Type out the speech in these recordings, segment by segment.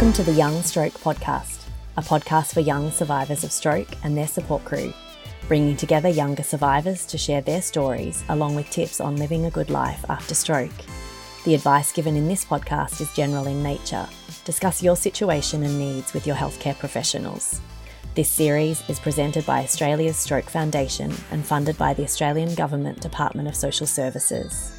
Welcome to the Young Stroke Podcast, a podcast for young survivors of stroke and their support crew, bringing together younger survivors to share their stories along with tips on living a good life after stroke. The advice given in this podcast is general in nature. Discuss your situation and needs with your healthcare professionals. This series is presented by Australia's Stroke Foundation and funded by the Australian Government Department of Social Services.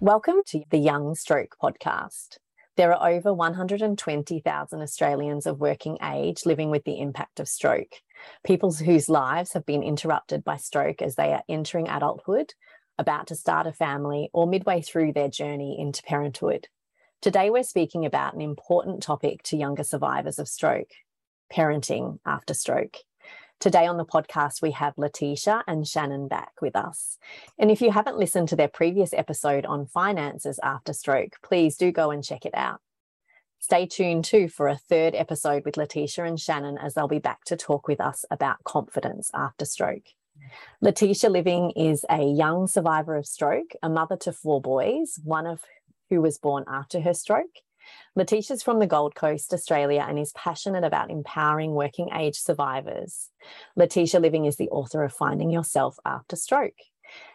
Welcome to the Young Stroke Podcast. There are over 120,000 Australians of working age living with the impact of stroke, people whose lives have been interrupted by stroke as they are entering adulthood, about to start a family, or midway through their journey into parenthood. Today, we're speaking about an important topic to younger survivors of stroke parenting after stroke. Today on the podcast, we have Letisha and Shannon back with us. And if you haven't listened to their previous episode on finances after stroke, please do go and check it out. Stay tuned too for a third episode with Letisha and Shannon as they'll be back to talk with us about confidence after stroke. Letisha Living is a young survivor of stroke, a mother to four boys, one of who was born after her stroke. Letisha's from the Gold Coast, Australia, and is passionate about empowering working age survivors. Letisha Living is the author of Finding Yourself After Stroke.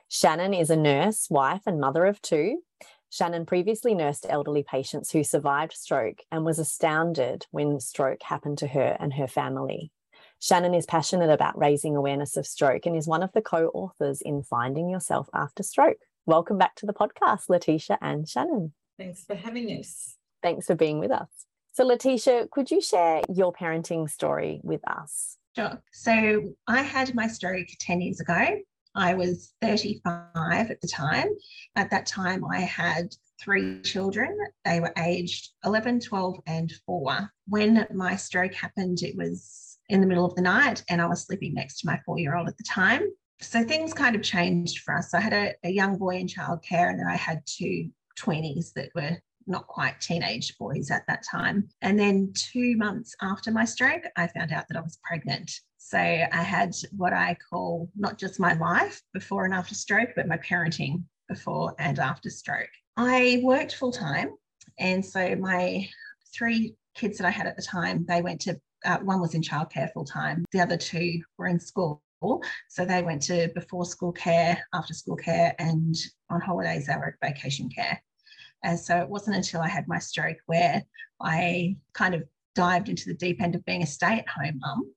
Shannon is a nurse, wife, and mother of two. Shannon previously nursed elderly patients who survived stroke and was astounded when stroke happened to her and her family. Shannon is passionate about raising awareness of stroke and is one of the co authors in Finding Yourself After Stroke. Welcome back to the podcast, Letisha and Shannon. Thanks for having us. Thanks for being with us. So, Letisha, could you share your parenting story with us? Sure. So, I had my stroke 10 years ago. I was 35 at the time. At that time, I had three children. They were aged 11, 12, and four. When my stroke happened, it was in the middle of the night, and I was sleeping next to my four year old at the time. So things kind of changed for us. I had a, a young boy in childcare, and then I had two tweenies that were not quite teenage boys at that time. And then two months after my stroke, I found out that I was pregnant. So I had what I call not just my life before and after stroke, but my parenting before and after stroke. I worked full time. And so my three kids that I had at the time, they went to, uh, one was in childcare full time, the other two were in school. So they went to before school care, after school care, and on holidays, they were at vacation care. And so it wasn't until I had my stroke where I kind of dived into the deep end of being a stay at home mum.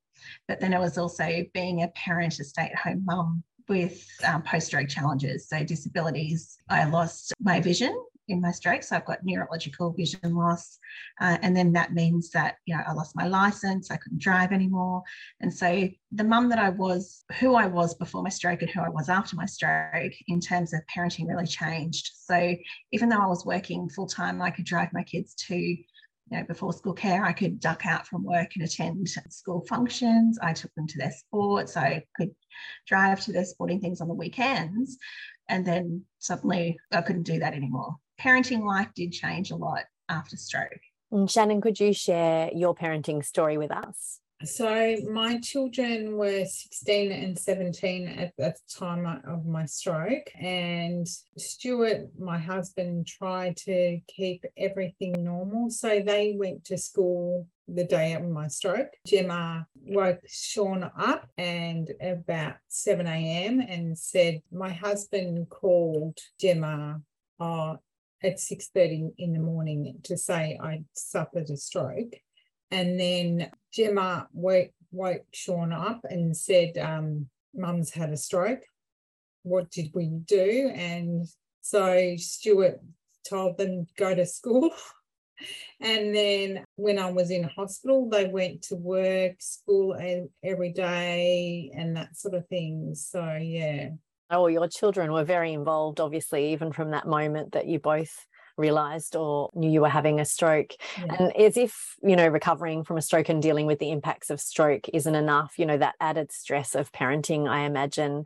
But then I was also being a parent, a stay at home mum with um, post stroke challenges, so disabilities. I lost my vision in my stroke. So I've got neurological vision loss. Uh, and then that means that, you know, I lost my license, I couldn't drive anymore. And so the mum that I was, who I was before my stroke and who I was after my stroke in terms of parenting really changed. So even though I was working full time, I could drive my kids to you know, before school care, I could duck out from work and attend school functions. I took them to their sports. I could drive to their sporting things on the weekends. And then suddenly I couldn't do that anymore parenting life did change a lot after stroke. And Shannon, could you share your parenting story with us? So, my children were 16 and 17 at the time of my stroke. And Stuart, my husband, tried to keep everything normal. So, they went to school the day of my stroke. Gemma woke Sean up and about 7 a.m. and said, My husband called Gemma. Oh, at 6.30 in the morning to say I'd suffered a stroke. And then Gemma woke, woke Sean up and said, um, Mum's had a stroke. What did we do? And so Stuart told them go to school. and then when I was in hospital, they went to work, school every day, and that sort of thing. So, yeah oh, your children were very involved, obviously, even from that moment that you both realized or knew you were having a stroke yeah. and as if you know recovering from a stroke and dealing with the impacts of stroke isn't enough you know that added stress of parenting i imagine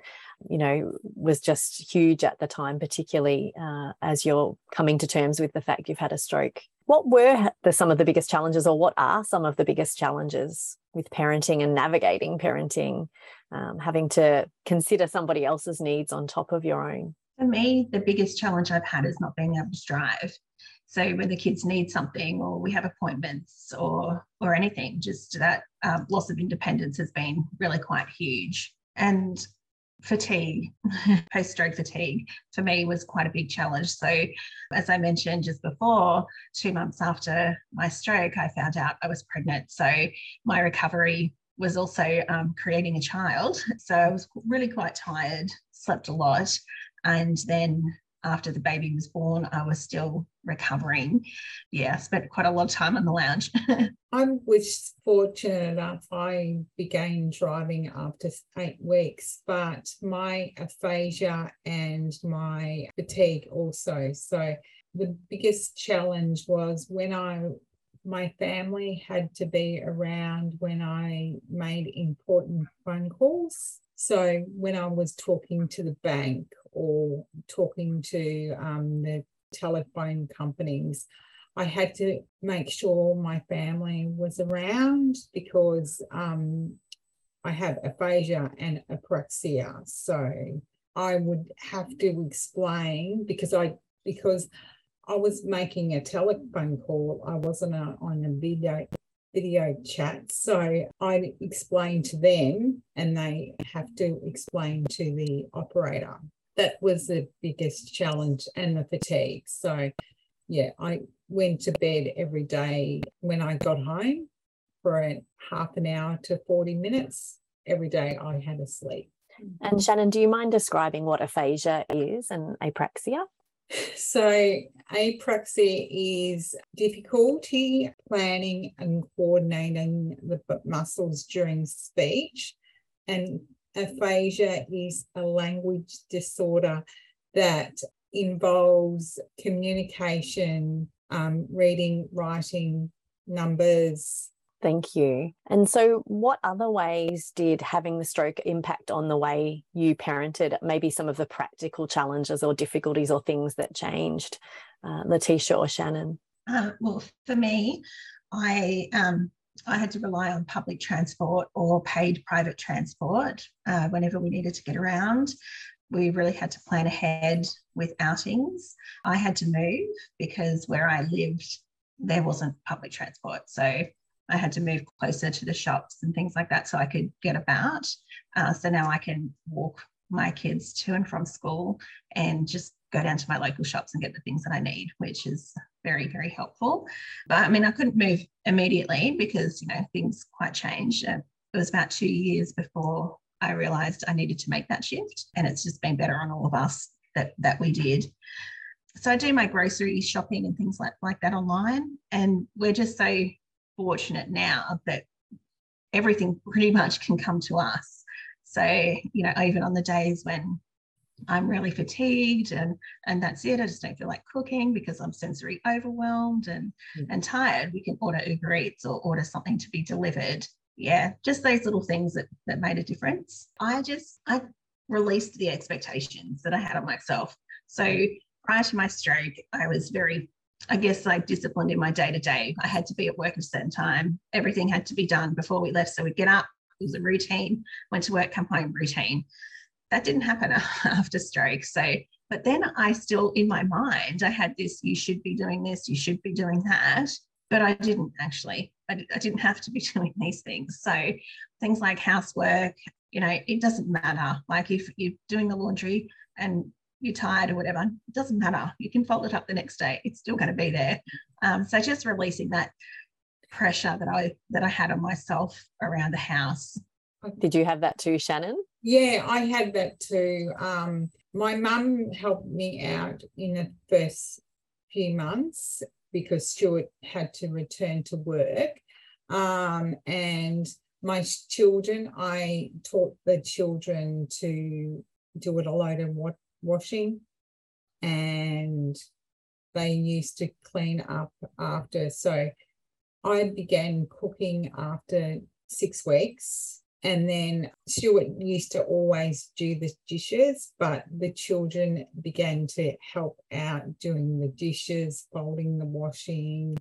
you know was just huge at the time particularly uh, as you're coming to terms with the fact you've had a stroke what were the, some of the biggest challenges or what are some of the biggest challenges with parenting and navigating parenting um, having to consider somebody else's needs on top of your own? For me, the biggest challenge I've had is not being able to drive. So when the kids need something or we have appointments or or anything, just that um, loss of independence has been really quite huge. And fatigue, post stroke fatigue, for me was quite a big challenge. So, as I mentioned just before, two months after my stroke, I found out I was pregnant. So, my recovery was also um, creating a child. So, I was really quite tired, slept a lot. And then after the baby was born, I was still recovering. Yeah, spent quite a lot of time on the lounge. I was fortunate enough, I began driving after eight weeks, but my aphasia and my fatigue also. So the biggest challenge was when I my family had to be around when I made important phone calls. So when I was talking to the bank or talking to um, the telephone companies, I had to make sure my family was around because um, I have aphasia and apraxia. So I would have to explain because I because I was making a telephone call. I wasn't a, on a video video chat. So I explain to them and they have to explain to the operator. That was the biggest challenge and the fatigue. So yeah, I went to bed every day when I got home for a half an hour to 40 minutes. Every day I had a sleep. And Shannon, do you mind describing what aphasia is and apraxia? So, apraxia is difficulty planning and coordinating the muscles during speech, and aphasia is a language disorder that involves communication, um, reading, writing, numbers. Thank you. And so, what other ways did having the stroke impact on the way you parented? Maybe some of the practical challenges or difficulties or things that changed, uh, Letisha or Shannon? Uh, well, for me, I um, I had to rely on public transport or paid private transport uh, whenever we needed to get around we really had to plan ahead with outings. I had to move because where I lived, there wasn't public transport. So I had to move closer to the shops and things like that so I could get about. Uh, so now I can walk my kids to and from school and just go down to my local shops and get the things that I need, which is very, very helpful. But I mean, I couldn't move immediately because, you know, things quite changed. Uh, it was about two years before I realized I needed to make that shift. And it's just been better on all of us that, that we did. So I do my grocery shopping and things like, like that online. And we're just so fortunate now that everything pretty much can come to us. So, you know, even on the days when I'm really fatigued and and that's it. I just don't feel like cooking because I'm sensory overwhelmed and mm-hmm. and tired. We can order Uber Eats or order something to be delivered yeah, just those little things that that made a difference. I just I released the expectations that I had on myself. So prior to my stroke, I was very, I guess, like disciplined in my day to day. I had to be at work at a certain time. Everything had to be done before we left. So we'd get up, it was a routine, went to work, come home, routine. That didn't happen after stroke. So, but then I still, in my mind, I had this, you should be doing this, you should be doing that but I didn't actually. I, I didn't have to be doing these things. So things like housework, you know, it doesn't matter. Like if you're doing the laundry and you're tired or whatever, it doesn't matter. You can fold it up the next day. It's still going to be there. Um, so just releasing that pressure that I that I had on myself around the house. Did you have that too, Shannon? Yeah, I had that too. Um, my mum helped me out in the first few months because Stuart had to return to work. Um, and my children, I taught the children to do it a load of washing and they used to clean up after. So I began cooking after six weeks and then Stuart used to always do the dishes, but the children began to help out doing the dishes, folding the washing.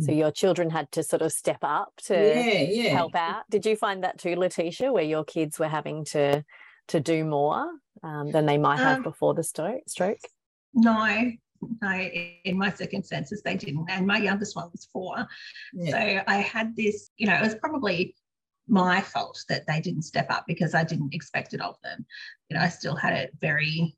So your children had to sort of step up to yeah, yeah. help out. Did you find that too, Letisha, where your kids were having to to do more um, than they might have um, before the sto- stroke? No, no, in my circumstances, they didn't. And my youngest one was four. Yeah. So I had this, you know, it was probably my fault that they didn't step up because I didn't expect it of them. You know, I still had it very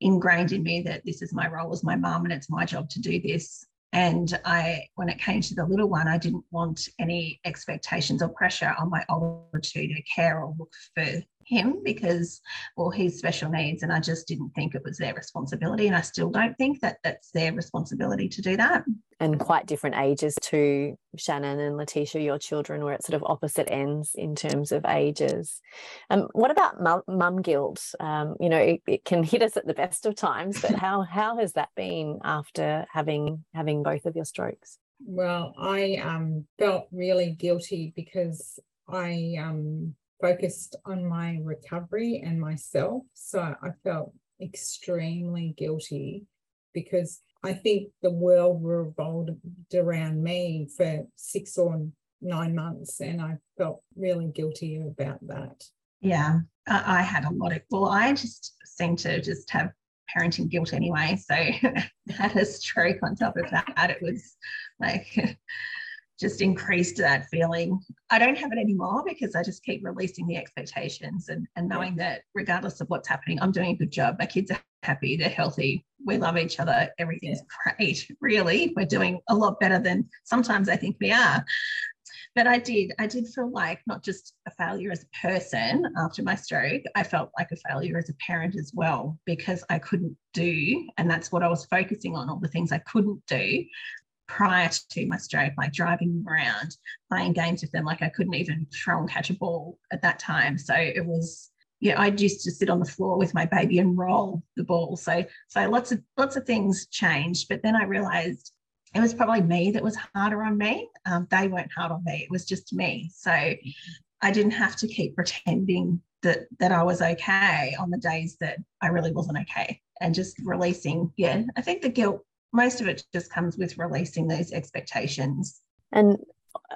ingrained in me that this is my role as my mum and it's my job to do this. And I, when it came to the little one, I didn't want any expectations or pressure on my older two to care or look for him because, well, he's special needs, and I just didn't think it was their responsibility. And I still don't think that that's their responsibility to do that. And quite different ages to Shannon and Letisha, your children were at sort of opposite ends in terms of ages. Um, what about mum, mum guilt? Um, you know, it, it can hit us at the best of times, but how how has that been after having having both of your strokes? Well, I um, felt really guilty because I um, focused on my recovery and myself. So I felt extremely guilty because I think the world revolved around me for six or nine months, and I felt really guilty about that. Yeah, I had a lot of, well, I just seem to just have parenting guilt anyway. So had a stroke on top of that. It was like, just increased that feeling. I don't have it anymore because I just keep releasing the expectations and, and knowing that regardless of what's happening, I'm doing a good job. My kids are happy, they're healthy, we love each other, everything's great. Really, we're doing a lot better than sometimes I think we are. But I did, I did feel like not just a failure as a person after my stroke, I felt like a failure as a parent as well because I couldn't do, and that's what I was focusing on, all the things I couldn't do prior to my stroke, like driving around, playing games with them. Like I couldn't even throw and catch a ball at that time. So it was, yeah, I used to sit on the floor with my baby and roll the ball. So so lots of lots of things changed. But then I realized it was probably me that was harder on me. Um, they weren't hard on me. It was just me. So I didn't have to keep pretending that that I was okay on the days that I really wasn't okay and just releasing. Yeah, I think the guilt most of it just comes with releasing those expectations. And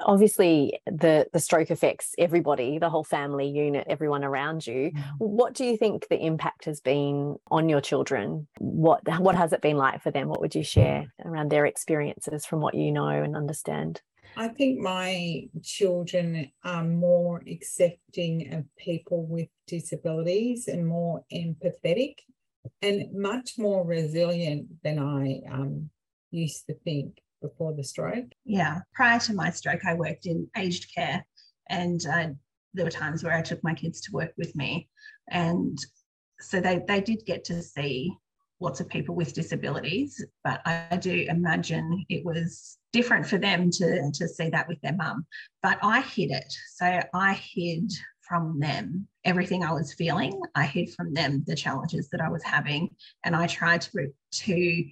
obviously the the stroke affects everybody the whole family unit everyone around you. Mm. what do you think the impact has been on your children? What what has it been like for them? What would you share around their experiences from what you know and understand? I think my children are more accepting of people with disabilities and more empathetic and much more resilient than I um, used to think before the stroke. Yeah. Prior to my stroke, I worked in aged care, and uh, there were times where I took my kids to work with me. And so they, they did get to see lots of people with disabilities, but I do imagine it was different for them to, to see that with their mum. But I hid it. So I hid from them everything I was feeling. I hid from them the challenges that I was having, and I tried to to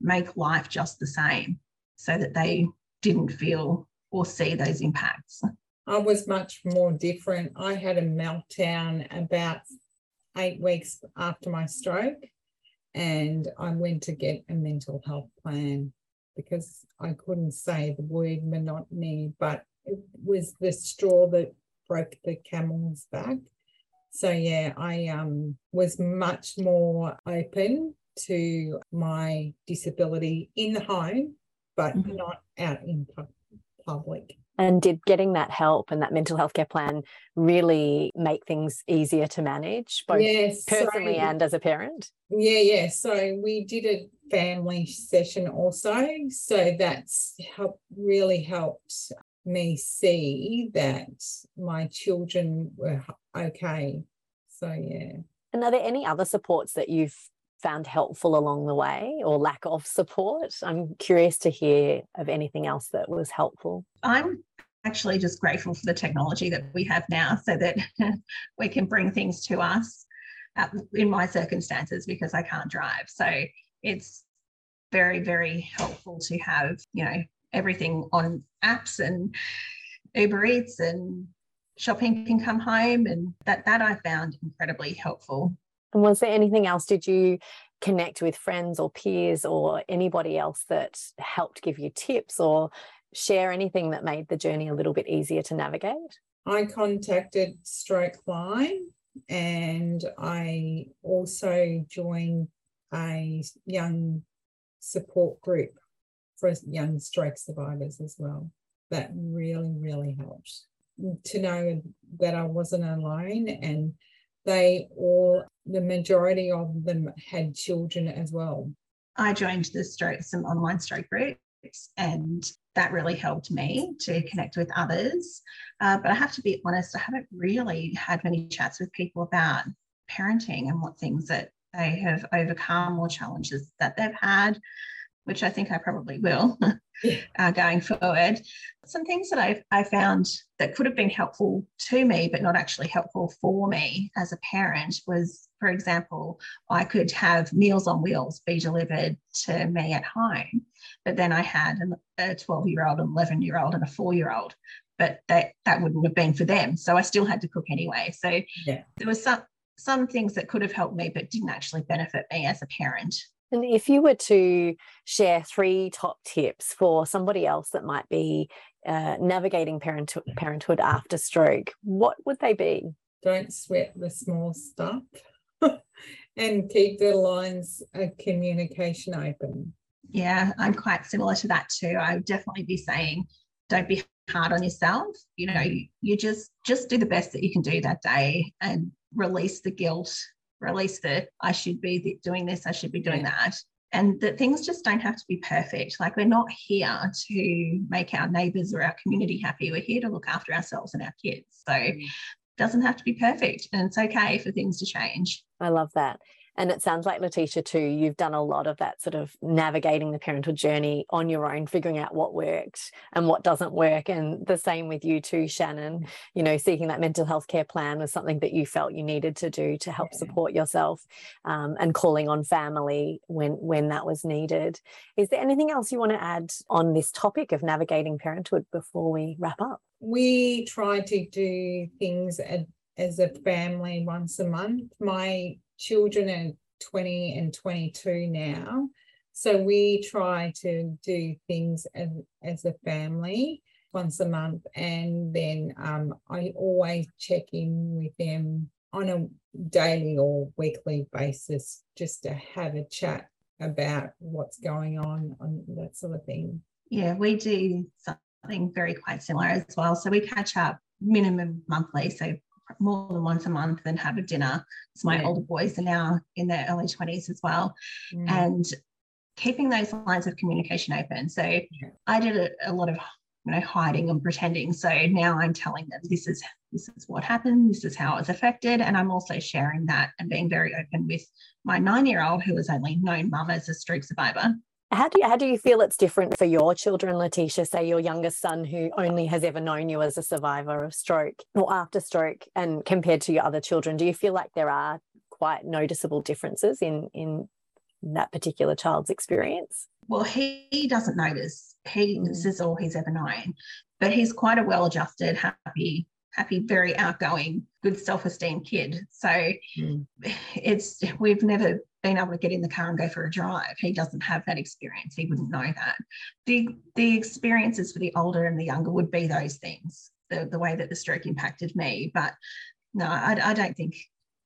make life just the same so that they didn't feel or see those impacts. I was much more different. I had a meltdown about eight weeks after my stroke, and I went to get a mental health plan because I couldn't say the word monotony, but it was the straw that broke the camel's back. So yeah, I um, was much more open to my disability in the home, but mm-hmm. not out in pu- public. And did getting that help and that mental health care plan really make things easier to manage, both yes, personally so, and as a parent? Yeah, yeah. So we did a family session also. So that's helped really helped me see that my children were okay. So, yeah. And are there any other supports that you've found helpful along the way or lack of support? I'm curious to hear of anything else that was helpful. I'm actually just grateful for the technology that we have now so that we can bring things to us uh, in my circumstances because I can't drive. So it's very, very helpful to have, you know, everything on apps and Uber Eats and shopping can come home and that that I found incredibly helpful. And was there anything else? Did you connect with friends or peers or anybody else that helped give you tips or share anything that made the journey a little bit easier to navigate? I contacted Stroke Line and I also joined a young support group for young stroke survivors as well. That really, really helped to know that I wasn't alone and they all, the majority of them had children as well. I joined the stroke, some online stroke groups, and that really helped me to connect with others. Uh, but I have to be honest, I haven't really had many chats with people about parenting and what things that they have overcome or challenges that they've had which I think I probably will uh, going forward. Some things that I've, I found that could have been helpful to me, but not actually helpful for me as a parent was, for example, I could have Meals on Wheels be delivered to me at home, but then I had a 12 year old, an 11 year old, and a four year old. But that, that wouldn't have been for them. So I still had to cook anyway. So yeah. there was some some things that could have helped me but didn't actually benefit me as a parent and if you were to share three top tips for somebody else that might be uh, navigating parenthood, parenthood after stroke, what would they be? Don't sweat the small stuff and keep the lines of communication open. Yeah, I'm quite similar to that too. I would definitely be saying, don't be hard on yourself. You know, you, you just just do the best that you can do that day and release the guilt release the I should be doing this, I should be doing yeah. that. And that things just don't have to be perfect. Like we're not here to make our neighbors or our community happy. We're here to look after ourselves and our kids. So mm. it doesn't have to be perfect. And it's okay for things to change. I love that. And it sounds like Letisha too, you've done a lot of that sort of navigating the parental journey on your own, figuring out what works and what doesn't work. And the same with you too, Shannon. You know, seeking that mental health care plan was something that you felt you needed to do to help support yourself um, and calling on family when when that was needed. Is there anything else you want to add on this topic of navigating parenthood before we wrap up? We try to do things as a family once a month. My children are 20 and 22 now. So we try to do things as, as a family once a month. And then um, I always check in with them on a daily or weekly basis just to have a chat about what's going on on that sort of thing. Yeah, we do something very quite similar as well. So we catch up minimum monthly. So more than once a month and have a dinner. So my yeah. older boys are now in their early 20s as well. Mm. And keeping those lines of communication open. So yeah. I did a, a, lot of you know hiding and pretending. So now I'm telling them this is this is what happened, this is how it was affected. And I'm also sharing that and being very open with my nine-year-old who has only known mum as a stroke survivor. How do you, how do you feel it's different for your children, Letisha? Say your youngest son, who only has ever known you as a survivor of stroke or after stroke, and compared to your other children, do you feel like there are quite noticeable differences in in that particular child's experience? Well, he doesn't notice. He mm. this is all he's ever known, but he's quite a well-adjusted, happy happy, very outgoing, good self-esteem kid. So mm. it's we've never been able to get in the car and go for a drive. He doesn't have that experience. He wouldn't know that. The the experiences for the older and the younger would be those things, the, the way that the stroke impacted me. But no, I, I don't think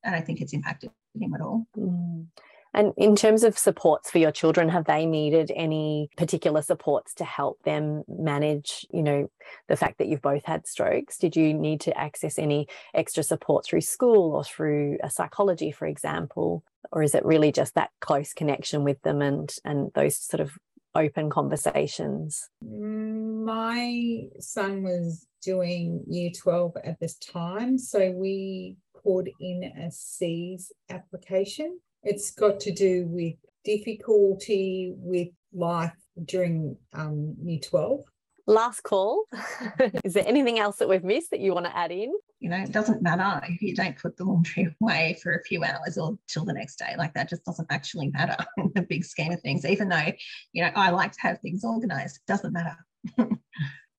I don't think it's impacted him at all. Mm. And in terms of supports for your children, have they needed any particular supports to help them manage, you know, the fact that you've both had strokes? Did you need to access any extra support through school or through a psychology, for example? Or is it really just that close connection with them and and those sort of open conversations? My son was doing year 12 at this time. So we put in a C's application it's got to do with difficulty with life during um, year 12. Last call. Is there anything else that we've missed that you want to add in? You know, it doesn't matter if you don't put the laundry away for a few hours or till the next day. Like that just doesn't actually matter in the big scheme of things. Even though, you know, I like to have things organized, it doesn't matter.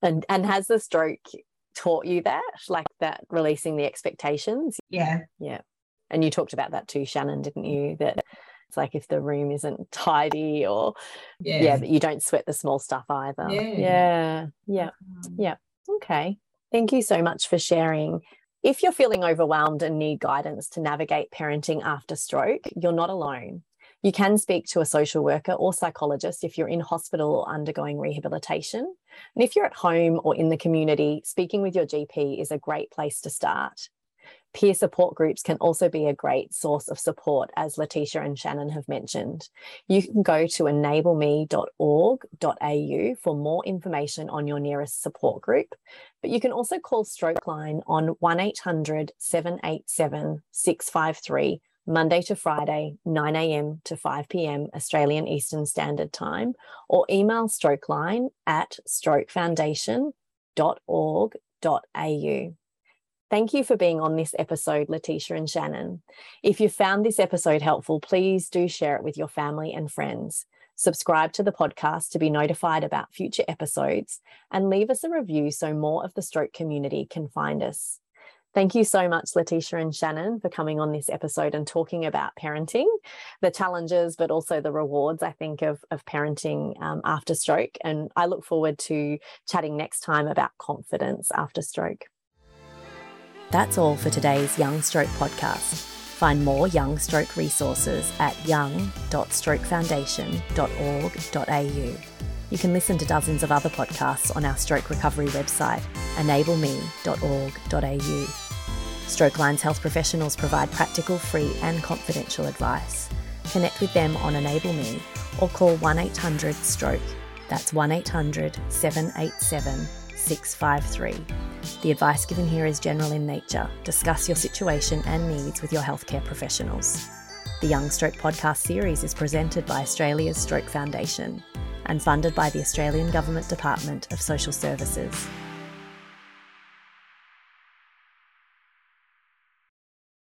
and and has the stroke taught you that, like that releasing the expectations? Yeah. Yeah and you talked about that too shannon didn't you that it's like if the room isn't tidy or yeah, yeah that you don't sweat the small stuff either yeah yeah yeah, um, yeah. okay thank you so much for sharing If you're feeling overwhelmed and need guidance to navigate parenting after stroke, you're not alone. You can speak to a social worker or psychologist if you're in hospital or undergoing rehabilitation. And if you're at home or in the community, speaking with your GP is a great place to start. Peer support groups can also be a great source of support, as Letisha and Shannon have mentioned. You can go to enableme.org.au for more information on your nearest support group, but you can also call Strokeline on 1800 787 653 Monday to Friday, 9 a.m. to 5 p.m. Australian Eastern Standard Time, or email Strokeline at strokefoundation.org.au. Thank you for being on this episode, Letisha and Shannon. If you found this episode helpful, please do share it with your family and friends. Subscribe to the podcast to be notified about future episodes and leave us a review so more of the stroke community can find us. Thank you so much, Letisha and Shannon, for coming on this episode and talking about parenting, the challenges, but also the rewards, I think, of, of parenting um, after stroke. And I look forward to chatting next time about confidence after stroke. That's all for today's Young Stroke podcast. Find more Young Stroke resources at young.strokefoundation.org.au. You can listen to dozens of other podcasts on our stroke recovery website, enableme.org.au. Strokeline's health professionals provide practical, free, and confidential advice. Connect with them on Enable Me or call 1 800 Stroke. That's 1 800 787 653. The advice given here is general in nature. Discuss your situation and needs with your healthcare professionals. The Young Stroke podcast series is presented by Australia's Stroke Foundation and funded by the Australian Government Department of Social Services.